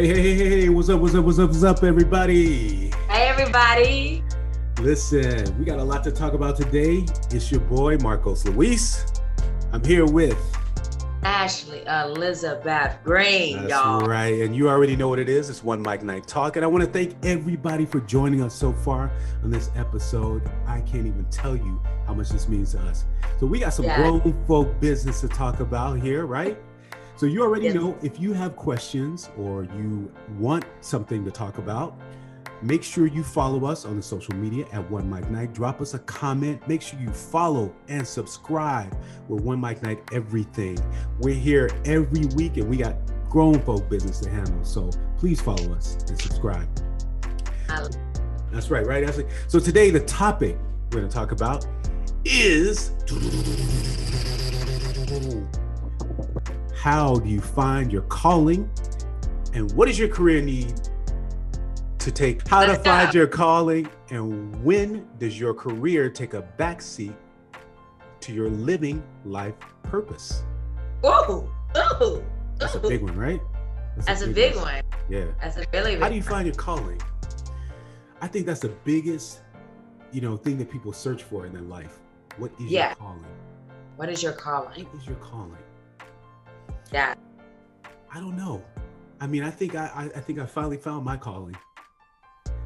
Hey, hey, hey, hey, what's up, what's up, what's up, what's up, everybody? Hey, everybody. Listen, we got a lot to talk about today. It's your boy, Marcos Luis. I'm here with Ashley Elizabeth Green, That's y'all. right. And you already know what it is. It's One Mic Night Talk. And I want to thank everybody for joining us so far on this episode. I can't even tell you how much this means to us. So we got some Yeah. grown folk business to talk about here, right? So you already Yes. know if you have questions or you want something to talk about, make sure you follow us on the social media at One Mic Night. Drop us a comment. Make sure you follow and subscribe. We're One Mic Night Everything. We're here every week and we got grown folk business to handle. So please follow us and subscribe. That's right, right, Ashley? So today the topic we're going to talk about is how do you find your calling? And what does your career need to take? How to find your calling? And when does your career take a backseat to your living life purpose? Ooh, ooh, that's a big one right? That's a big one. yeah. That's a really big how do you find your calling? I think that's the biggest you know thing that people search for in their life. What is Yeah. your calling? What is your calling? what is your calling Yeah. i don't know i mean i think i i, I think i finally found my calling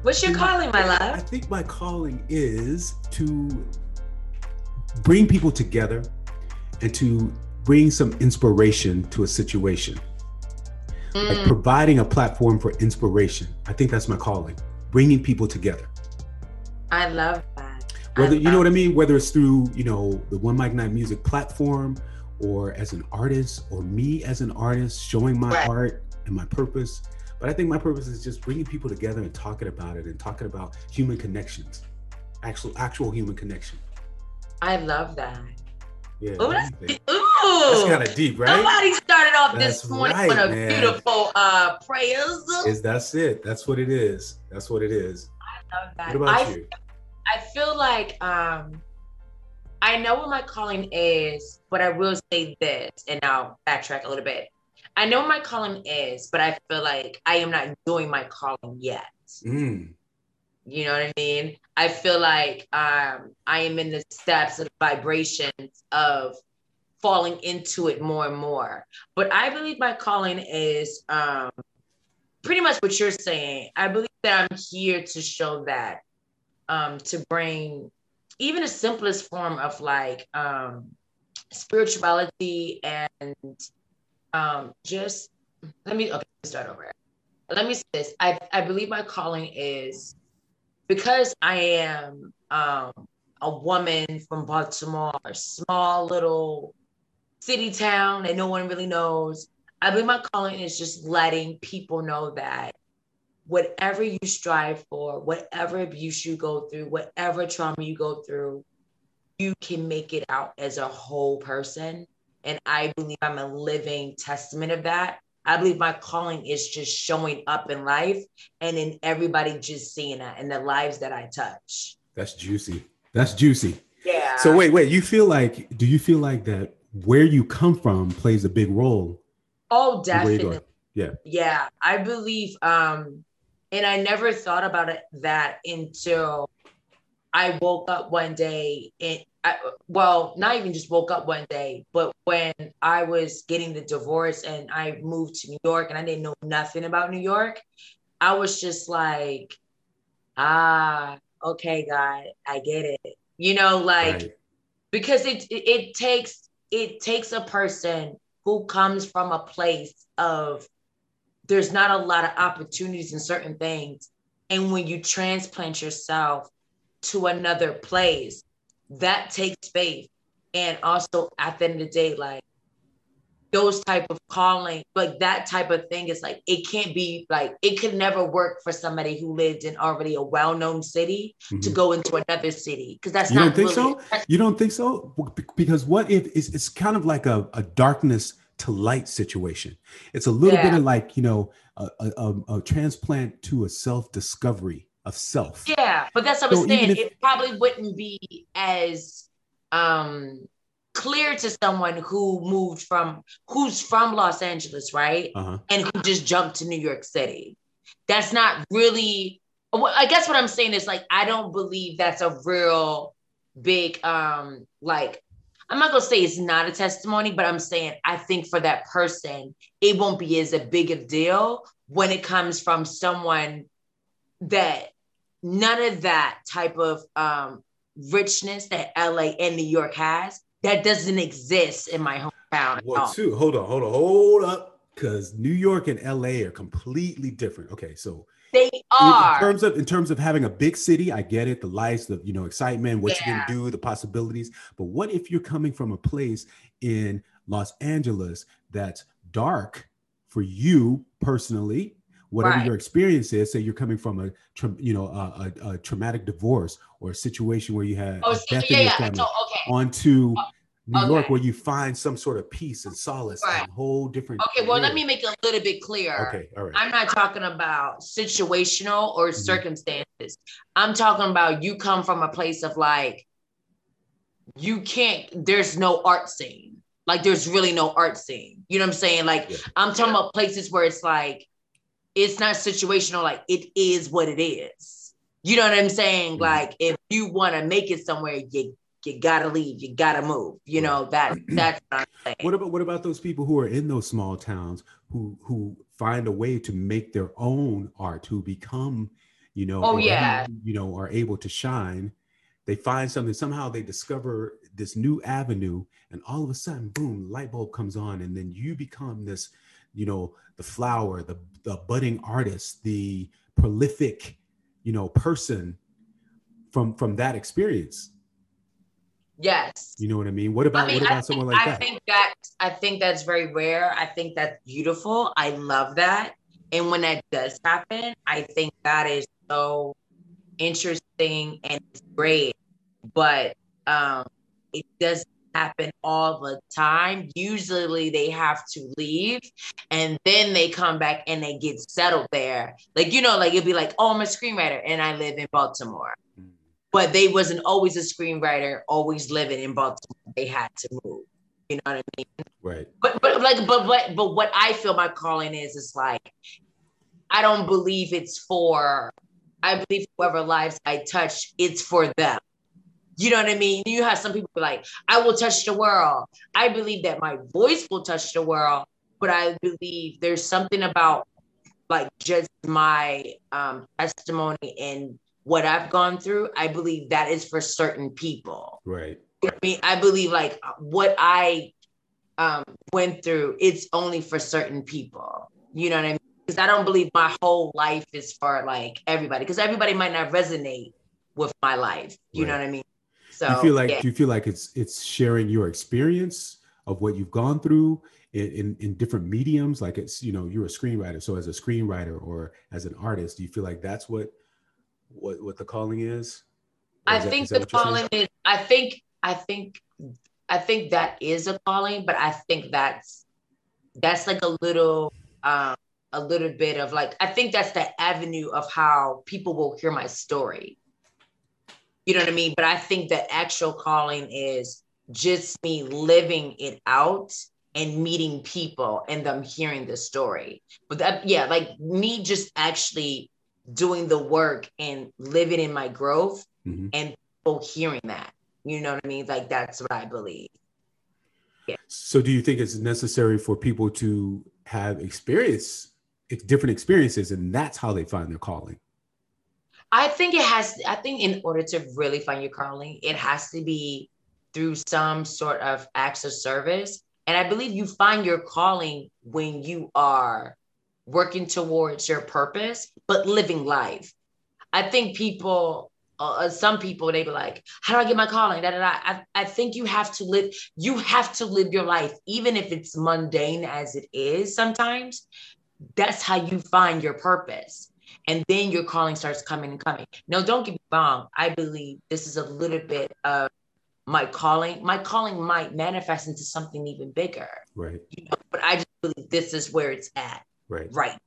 What's your calling, my love? I think my calling is to bring people together and to bring some inspiration to a situation, like Mm, providing a platform for inspiration. I think that's my calling, bringing people together. I love that. I Whether you know what I mean, whether it's through you know the One Mic Night Music platform, or as an artist, or me as an artist showing my Right. art and my purpose. But I think my purpose is just bringing people together and talking about it and talking about human connections, actual actual human connection. I love that. Yeah, Ooh, that's, ooh. that's kind of deep, right? Somebody started off this morning right, with a man. beautiful uh prayers. Is that's it? That's what it is. That's what it is. I love that. What about I you? I feel like um I know what my calling is, but I will say this, and I'll backtrack a little bit. I know what my calling is, but I feel like I am not doing my calling yet. Mm, You know what I mean? I feel like um, I am in the steps of vibrations of falling into it more and more. But I believe my calling is um, pretty much what you're saying. I believe that I'm here to show that, um, to bring even the simplest form of like um, spirituality and um, just let me okay start over. Let me say this. I, I believe my calling is because I am um, a woman from Baltimore, a small little city town that no one really knows. I believe my calling is just letting people know that whatever you strive for, whatever abuse you go through, whatever trauma you go through, you can make it out as a whole person. And I believe I'm a living testament of that. I believe my calling is just showing up in life and in everybody just seeing that in the lives that I touch. that's juicy. That's juicy. Yeah. So wait, wait. You feel like? Do you feel like that where you come from plays a big role? oh, in where you're definitely. Yeah. Yeah. I believe, um, and I never thought about it that until I woke up one day and I, well, not even just woke up one day, but when I was getting the divorce and I moved to New York and I didn't know nothing about New York, I was just like, ah, okay, God, I get it. You know, like Right. because it, it it takes it takes a person who comes from a place of there's not a lot of opportunities in certain things and when you transplant yourself to another place that takes faith and also at the end of the day like those type of calling like that type of thing is like it can't be like it could never work for somebody who lived in already a well-known city to Mhm. go into another city because that's You not don't think really- so? You don't think so? Because what if it's, it's kind of like a, a darkness to light situation? It's a little bit of like, you know, a, a, a- transplant to a self discovery of self. Yeah, but that's what I was saying. if- it probably wouldn't be as um clear to someone who moved from who's from Los Angeles, right? Uh-huh. And who just jumped to New York City. That's not really I guess what I'm saying is like I don't believe that's a real big um like I'm not gonna say it's not a testimony, but I'm saying I think for that person, it won't be as a big a deal when it comes from someone that none of that type of um, richness that LA and New York has that doesn't exist in my hometown. Well, too, hold on, hold on, hold up, because New York and LA are completely different. Okay, so they are in terms of in terms of having a big city. I get it, the lights, the you know excitement, what yeah. you can do, the possibilities. But what if you're coming from a place in Los Angeles that's dark for you personally? Whatever right. your experience is, say you're coming from a tra- you know a, a, a, traumatic divorce or a situation where you had oh, death yeah, in your family, so, okay. onto uh, New okay. York where you find some sort of peace and solace right. and whole different. Okay, well, let me make it a little bit clear. Okay, all right. I'm not talking about situational or mm-hmm. circumstances. I'm talking about you come from a place of like, you can't, there's no art scene. Like, there's really no art scene. You know what I'm saying? Like, yeah. I'm talking about places where it's like, it's not situational, like, it is what it is. You know what I'm saying? Mm-hmm. Like, if you want to make it somewhere, you you gotta leave, you gotta move. You know that that's what, what about what about those people who are in those small towns who who find a way to make their own art, who become, you know, oh yeah, you know, are able to shine. They find something somehow they discover this new avenue, and all of a sudden, boom, light bulb comes on, and then you become this, you know, the flower, the the budding artist, the prolific, you know, person from from that experience Yes. You know what I mean? What about I mean, what about think, someone like I that? I think that I think that's very rare. I think that's beautiful. I love that. And when that does happen, I think that is so interesting and great. But um it doesn't happen all the time. Usually they have to leave and then they come back and they get settled there. Like, you know, like it'd be like, oh, I'm a screenwriter and I live in Baltimore but they wasn't always a screenwriter, always living in Baltimore. They had to move. You know what I mean? Right. But but like but but but what I feel my calling is is like I don't believe it's for I believe whoever lives I touch, it's for them. You know what I mean? You have some people like, I will touch the world. I believe that my voice will touch the world, but I believe there's something about like just my um, testimony and what I've gone through, I believe that is for certain people. Right. I mean, I believe like what I um, went through, it's only for certain people. You know what I mean? Because I don't believe my whole life is for like everybody. Because everybody might not resonate with my life. You right. know what I mean? So you feel like yeah. you feel like it's it's sharing your experience of what you've gone through in, in, in different mediums. Like it's you know you're a screenwriter, so as a screenwriter or as an artist, do you feel like that's what what what the calling is? I that, think the calling is. I think. I think. I think that is a calling, but I think that's that's like a little um, a little bit of like I think that's the avenue of how people will hear my story. You know what I mean? But I think the actual calling is just me living it out and meeting people and them hearing the story. But that, yeah, like me just actually doing the work and living in my growth mm-hmm. and people hearing that. You know what I mean? Like that's what I believe. Yeah. So do you think it's necessary for people to have experience different experiences and that's how they find their calling? I think it has I think in order to really find your calling, it has to be through some sort of acts of service. And I believe you find your calling when you are working towards your purpose, but living life. I think people, uh, uh, some people, they be like, "How do I get my calling?" Da, da, da. I, I think you have to live. You have to live your life, even if it's mundane as it is. Sometimes, that's how you find your purpose, and then your calling starts coming and coming. No, don't get me wrong. I believe this is a little bit of my calling. My calling might manifest into something even bigger. Right. You know, but I just believe this is where it's at right right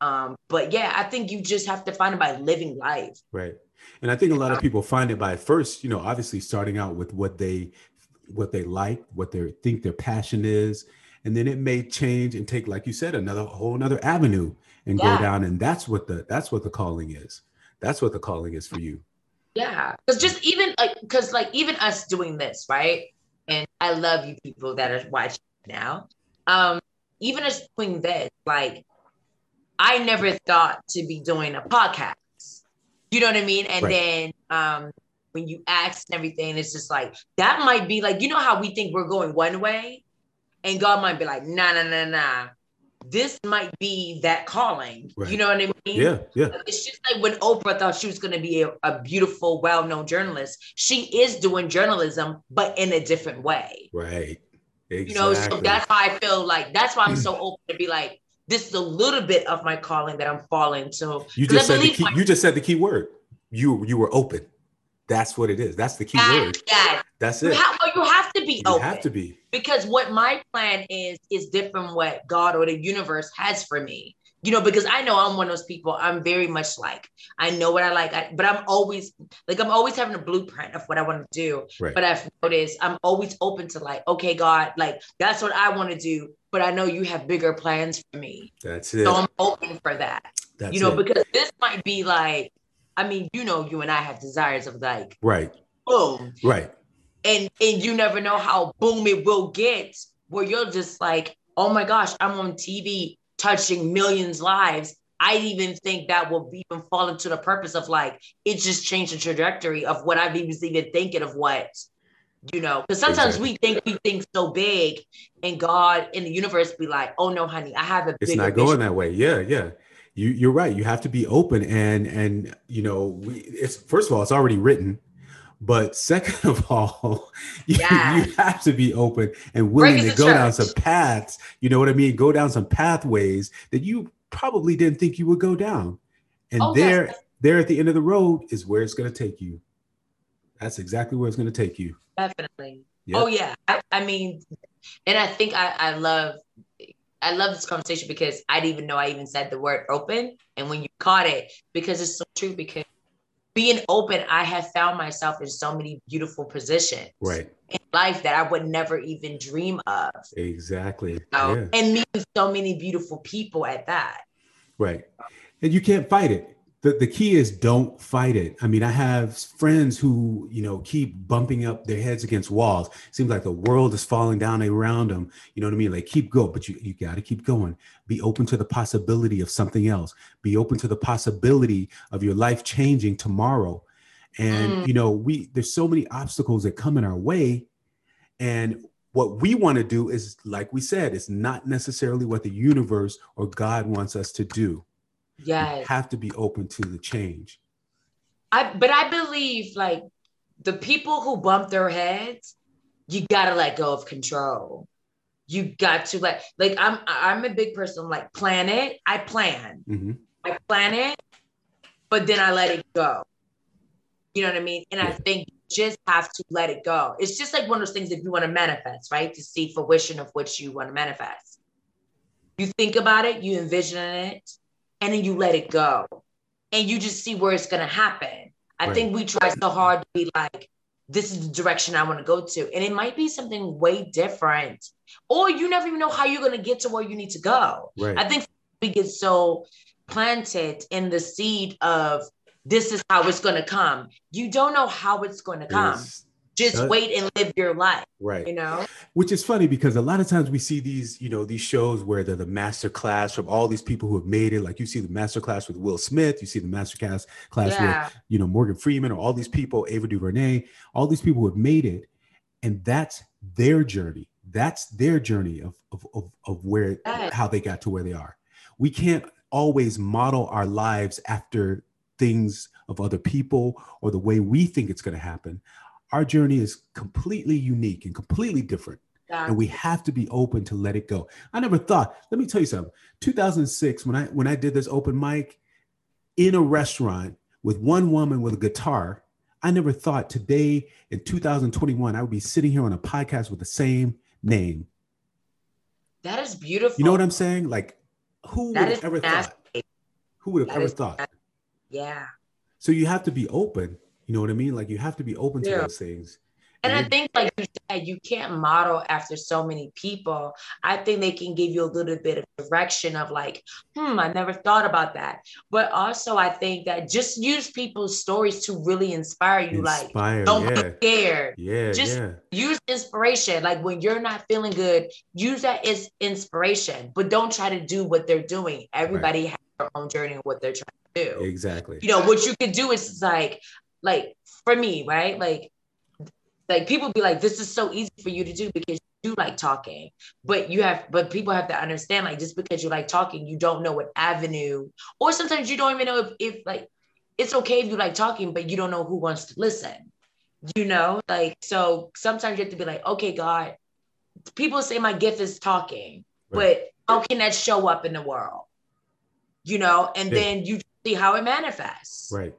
um but yeah i think you just have to find it by living life right and i think a lot of people find it by first you know obviously starting out with what they what they like, what they think their passion is, and then it may change and take, like you said, another whole another avenue and yeah. go down. And that's what the that's what the calling is. That's what the calling is for you. Yeah, because just even like because like even us doing this, right? And I love you people that are watching now. Um, even as doing this, like I never thought to be doing a podcast. You know what I mean? And right. then um when you ask and everything, it's just like that might be like, you know how we think we're going one way, and God might be like, nah, nah, nah, nah. This might be that calling. Right. You know what I mean? Yeah, yeah. It's just like when Oprah thought she was going to be a, a beautiful, well-known journalist. She is doing journalism, but in a different way. Right. Exactly. You know, so that's why I feel like that's why I'm so open to be like, this is a little bit of my calling that I'm falling to. You just said the key, my- you just said the key word. You you were open. That's what it is. That's the key word. Yes. That's it. You have, you have to be you open. have to be. Because what my plan is is different what God or the universe has for me. You know, because I know I'm one of those people. I'm very much like I know what I like, I, but I'm always like I'm always having a blueprint of what I want to do. Right. But I've noticed I'm always open to like, okay, God, like that's what I want to do. But I know you have bigger plans for me. That's it. So I'm open for that. That's you know, it. because this might be like I mean, you know, you and I have desires of like, right, boom, right, and and you never know how boom it will get, where you're just like, oh my gosh, I'm on TV touching millions lives. I even think that will even fall into the purpose of like it just changed the trajectory of what I've even even thinking of what you know because sometimes exactly. we think we think so big and god in the universe be like oh no honey i have a it's not going vision. that way yeah yeah you you're right. You have to be open and and you know we, it's first of all it's already written, but second of all you, yeah. you have to be open and willing to go church. down some paths. You know what I mean? Go down some pathways that you probably didn't think you would go down, and okay. there there at the end of the road is where it's going to take you. That's exactly where it's going to take you. Definitely. Oh, yep. Oh yeah. I, I mean, and I think I, I love I love this conversation because I didn't even know I even said the word open. And when you caught it, because it's so true, because being open, I have found myself in so many beautiful positions right. in life that I would never even dream of. Exactly. So, yeah. And meeting so many beautiful people at that. Right. And you can't fight it the, the key is don't fight it. I mean, I have friends who, you know, keep bumping up their heads against walls. Seems like the world is falling down around them. You know what I mean? Like keep going, but you, you got to keep going. Be open to the possibility of something else. Be open to the possibility of your life changing tomorrow. And, mm. you know, we, there's so many obstacles that come in our way. And what we want to do is, like we said, it's not necessarily what the universe or God wants us to do Yes. You have to be open to the change. I but I believe like the people who bump their heads, you gotta let go of control. You got to let like I'm I'm a big person. like plan it. I plan. Mm-hmm. I plan it, but then I let it go. You know what I mean? And yeah. I think you just have to let it go. It's just like one of those things if you want to manifest, right? To see fruition of what you want to manifest. You think about it, you envision it, and then you let it go and you just see where it's going to happen. I right. think we try so hard to be like, this is the direction I want to go to. And it might be something way different, or you never even know how you're going to get to where you need to go. Right. I think we get so planted in the seed of this is how it's going to come. You don't know how it's going to come. Just uh, wait and live your life right. you know? Which is funny because a lot of times we see these you know these shows where they're the master class from all these people who have made it. Like you see the master class with will smith you see the master class class yeah. with you know morgan freeman or all these people ava duvernay all these people who have made it. And that's their journey. That's their journey of of, of, of where how they got to where they are. We can't always model our lives after things of other people or the way we think it's going to happen our journey is completely unique and completely different. Yeah. And we have to be open to let it go. I never thought, let me tell you something. 2006, when I when I did this open mic in a restaurant with one woman with a guitar, I never thought today in 2021 I would be sitting here on a podcast with the same name. That is beautiful. You know what I'm saying? Like, who that would have ever nasty. thought? Who would have ever thought? Nasty. Yeah. So you have to be open you know what I mean? Like you have to be open to yeah. those things. And I think, like you said, you can't model after so many people. I think they can give you a little bit of direction of like, hmm, I never thought about that. But also, I think that just use people's stories to really inspire you. Inspire, like, don't yeah. be scared. Yeah, Just yeah. use inspiration. Like when you're not feeling good, use that as inspiration. But don't try to do what they're doing. Everybody has their own journey and what they're trying to do Exactly. you know what you could do is like like for me right? Like like people be like this is so easy for you to do because you like talking. But you have but people have to understand like just because you like talking you don't know what avenue. Or sometimes you don't even know if, if like it's okay if you like talking but you don't know who wants to listen you know? Like so sometimes you have to be like okay god people say my gift is talking Right. but how can that show up in the world? You know? And Yeah. then you see how it manifests. Right.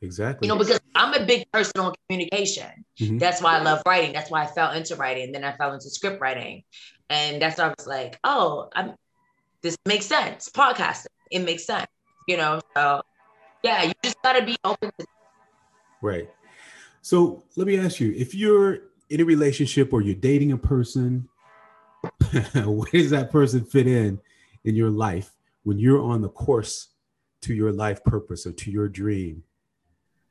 Exactly. you know, because I'm a big person on communication. Mhm. That's why I love writing. That's why I fell into writing. Then I fell into script writing. And that's why I was like, oh, I'm this makes sense. Podcasting, it makes sense, you know. So yeah, you just gotta be open to Right. So let me ask you if you're in a relationship or you're dating a person, where does that person fit in in your life when you're on the course to your life purpose or to your dream?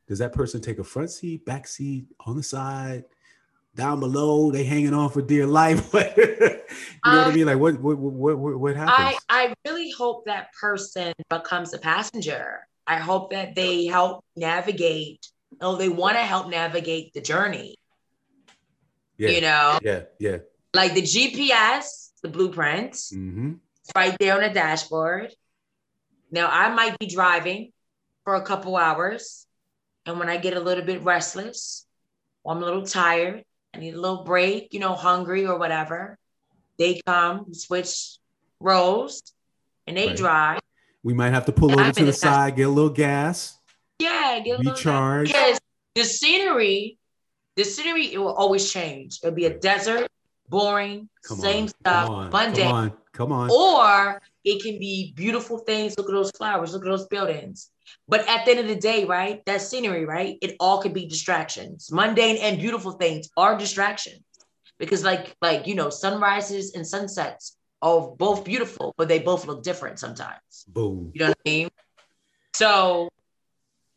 Does that person take a front seat, back seat, on the side, down below? They hanging on for dear life? you know what I Um, mean? Like what what what what, what happens? I, I really hope that person becomes a passenger. I hope that they help navigate, oh, they want to help navigate the journey. yeah, You know, yeah, yeah. like the GPS, the blueprints, hmm right there on the dashboard. Now I might be driving for a couple hours, and when I get a little bit restless, or I'm a little tired, I need a little break, you know, hungry or whatever. They come, switch roles, and they Right. drive. We might have to pull And over to the side, get a little gas, Yeah, get a little recharge. because the scenery, the scenery, it will always change. It'll be a desert, boring, Come same on, stuff, come on, mundane. come on, come on. or it can be beautiful things. Look at those flowers, look at those buildings. But at the end of the day, right, that scenery, right, it all could be distractions. Mundane and beautiful things are distractions because, like, like you know, sunrises and sunsets are both beautiful, but they both look different sometimes. Boom. You know what I mean? So,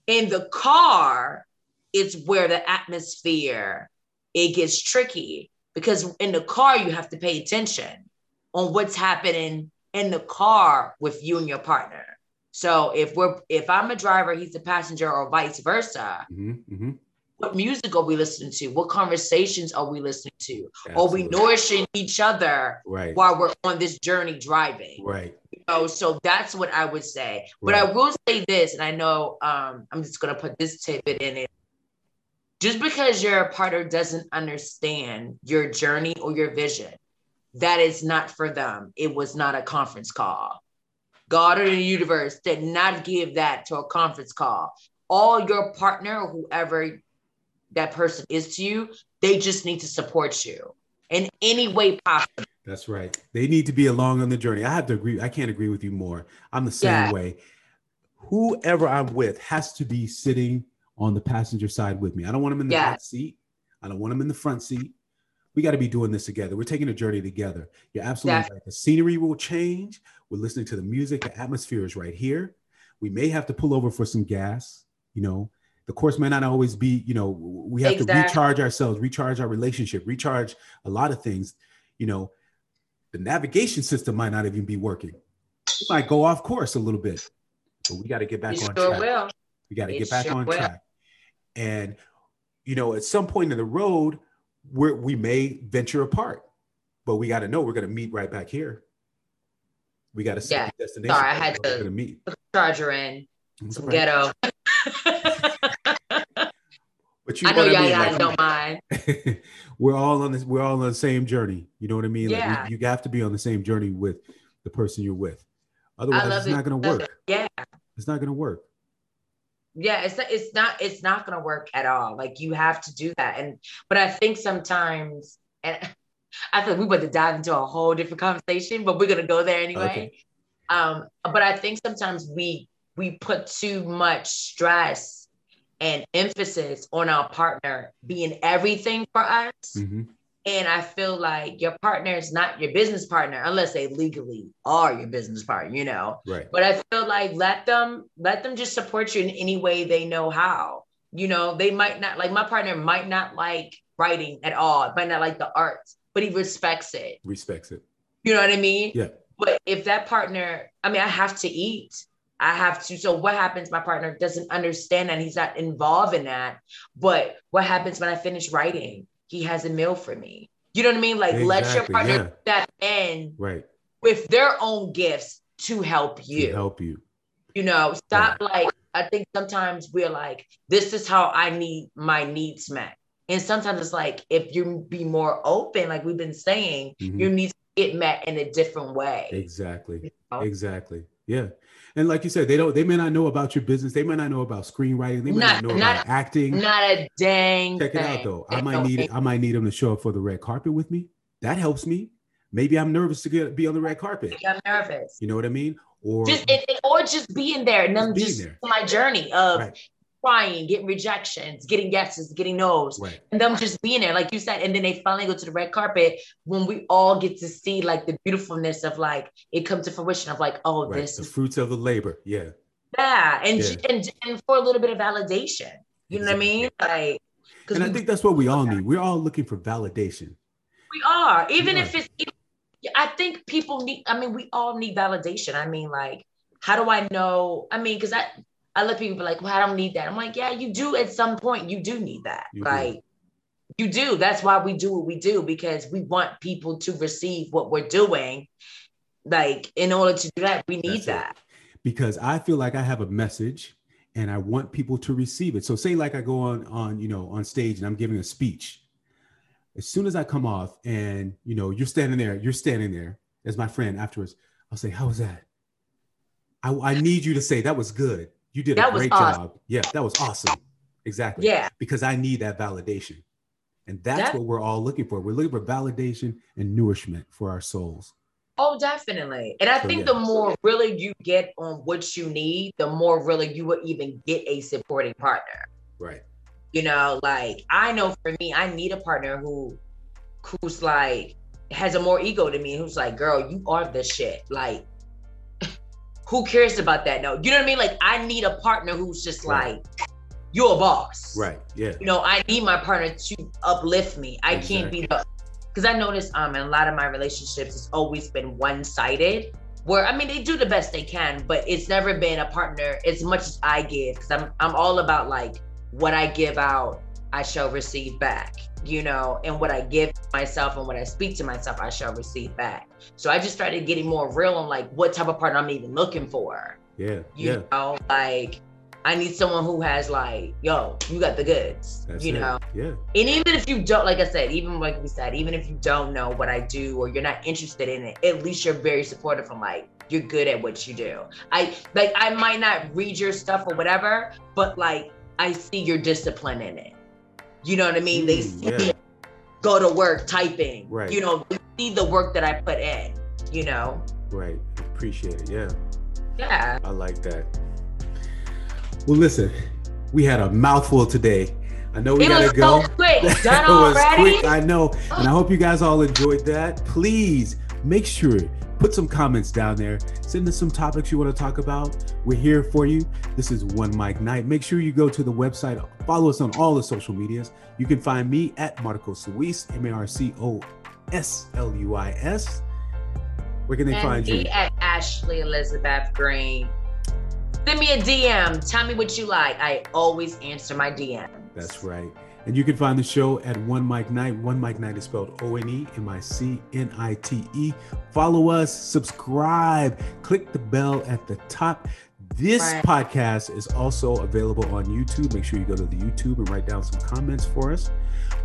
in the car, it's where the atmosphere it gets tricky because in the car you have to pay attention on what's happening in the car with you and your partner. So if we're if I'm a driver, he's a passenger, or vice versa. hmm hmm What music are we listening to? What conversations are we listening to? Are we nourishing each other Right. while we're on this journey driving? Right. know, so that's what I would say. But I will say this, and I know um, I'm just gonna put this tidbit in it. Just because your partner doesn't understand your journey or your vision, that is not for them. It was not a conference call. God or the universe did not give that to a conference call. All your partner or whoever that person is to you, they just need to support you in any way possible. That's right. They need to be along on the journey. I have to agree. I can't agree with you more. I'm the same Yeah. way. Whoever I'm with has to be sitting on the passenger side with me. I don't want them in the Yeah. back seat. I don't want them in the front seat. We got to be doing this together. We're taking a journey together. You're absolutely Def- right. The scenery will change. We're listening to the music. The atmosphere is right here. We may have to pull over for some gas. You know, the course may not always be, you know, we have to recharge ourselves, recharge our relationship, recharge a lot of things. You know, the navigation system might not even be working. We might go off course a little bit, but we got to get back You on sure track. will. We got to get back sure on will. track. And you know, at some point in the road, where we may venture apart, but we got to know we're going to meet right back here. We got to set Yeah. the destination. Sorry, I had to- meet. Charger in That's some right. ghetto. But you I know y'all mean? guys Like, don't mind. we're all on this. We're all on the same journey. You know what I mean? Yeah. Like you, you have to be on the same journey with the person you're with. Otherwise, it's it. not going to work. Yeah, It's not going to work. Yeah. It's it's not it's not gonna work at all. Like you have to do that. And but I think sometimes, and I feel like we about to dive into a whole different conversation, but we're gonna go there anyway. Okay. Um, but I think sometimes we we put too much stress and emphasis on our partner being everything for us. Mm-hmm. And I feel like your partner is not your business partner unless they legally are your business partner, you know. Right. But I feel like let them let them just support you in any way they know how. You know, they might not like my partner might not like writing at all, might not like the arts, but he respects it. Respects it. You know what I mean? Yeah. But if that partner, I mean, I have to eat. I have to. So what happens? My partner doesn't understand that he's not involved in that. But what happens when I finish writing? He has a meal for me. You know what I mean? Like let your Exactly, partner step in Right. with their own gifts to help you. To help you. You know, stop like I think sometimes we're like, this is how I need my needs met. And sometimes it's like if you be more open, like we've been saying, Mhm. your needs get met in a different way. Exactly. know? Exactly. Yeah. And like you said, they don't. They may not know about your business. They may not know about screenwriting. They may not, Not- know not- about acting. Not a dang Check it out though. I might need it. I might need them to show up for the red carpet with me. That helps me. Maybe I'm nervous to get be on the red carpet. I'm nervous. You know what I mean? Or Just it, or just being there and them Just being just there. my journey of Right. Trying, getting rejections, getting yeses, getting no's. right. and them just being there, like you said, and then they finally go to the red carpet when we all get to see like the beautifulness of like it come to fruition of like, oh, Right. this The is fruits of the labor. Yeah. that, and, Yeah. and and for a little bit of validation, you know what I mean? Like, And I think that's what we all need. We're all looking for validation. we are, even We if it's, I think people need. I mean, we all need validation. I mean, like, how do I know? I mean, because I I let people be like, well, I don't need that. I'm like, yeah, you do at some point. You do need that. You do. like. You do. That's why we do what we do because we want people to receive what we're doing. Like, in order to do that, we need That's it. that. because I feel like I have a message and I want people to receive it. So say like I go on on you know on stage and I'm giving a speech. As soon as I come off and you know you're standing there, you're standing there as my friend afterwards. I'll say, "How was that?" I, I need you to say that was good. You did a That was great awesome." job. Yeah, that was awesome. Exactly. Yeah. Because I need that validation, and that's That- what we're all looking for. We're looking for validation and nourishment for our souls. Oh, definitely. And I So, think yeah. the more really you get on what you need, the more really you will even get a supporting partner. Right. You know, like I know for me, I need a partner who who's like has a more ego than me, who's like, girl, you are the shit. Like, who cares about that? No, you know what I mean? Like, I need a partner who's just Right. like, you're a boss. Right. Yeah. You know, I need my partner to uplift me. I can't be the because I noticed um in a lot of my relationships it's always been one-sided. Where I mean they do the best they can, but it's never been a partner as much as I give because I'm I'm all about like what I give out, I shall receive back, you know, and what I give myself and what I speak to myself, I shall receive back. So I just started getting more real on like what type of partner I'm even looking for. Yeah. You Yeah. know, like I need someone who has like, yo, you got the goods. That's you it. know, Yeah. and even if you don't, like I said, even like we said, even if you don't know what I do or you're not interested in it, at least you're very supportive. I'm like, you're good at what you do. I like I might not read your stuff or whatever, but like I see your discipline in it. You know what I mean? they Mm, see yeah. me go to work typing. Right. You know, they see the work that I put in, you know. Right. Appreciate it. Yeah. Yeah. I like that. Well, listen, we had a mouthful today. I know we it gotta was go. so quick. Done already. quick, I know. And I hope you guys all enjoyed that. Please make sure put some comments down there. Send us some topics you want to talk about. We're here for you. This is One Mic Night. Make sure you go to the website. Follow us on all the social medias. You can find me at Marcos Luis, M A R C O S L U I S. Where can they and find you? at Ashley Elizabeth Green. Send me a DM. Tell me what you like. I always answer my DMs. That's right. And you can find the show at One Mic Night. One Mic Night is spelled O N E M I C N I T E. Follow us, subscribe, click the bell at the top. This Right. podcast is also available on YouTube. Make sure you go to the YouTube and write down some comments for us.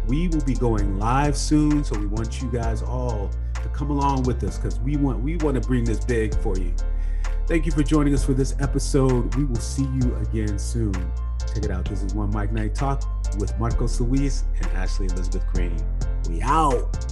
We will be going live soon, so we want you guys all to come along with us because we want we want to bring this big for you. Thank you for joining us for this episode. We will see you again soon. Check it out. This is One Mic Night Talk with Marcos Luis and Ashley Elizabeth Green. We out.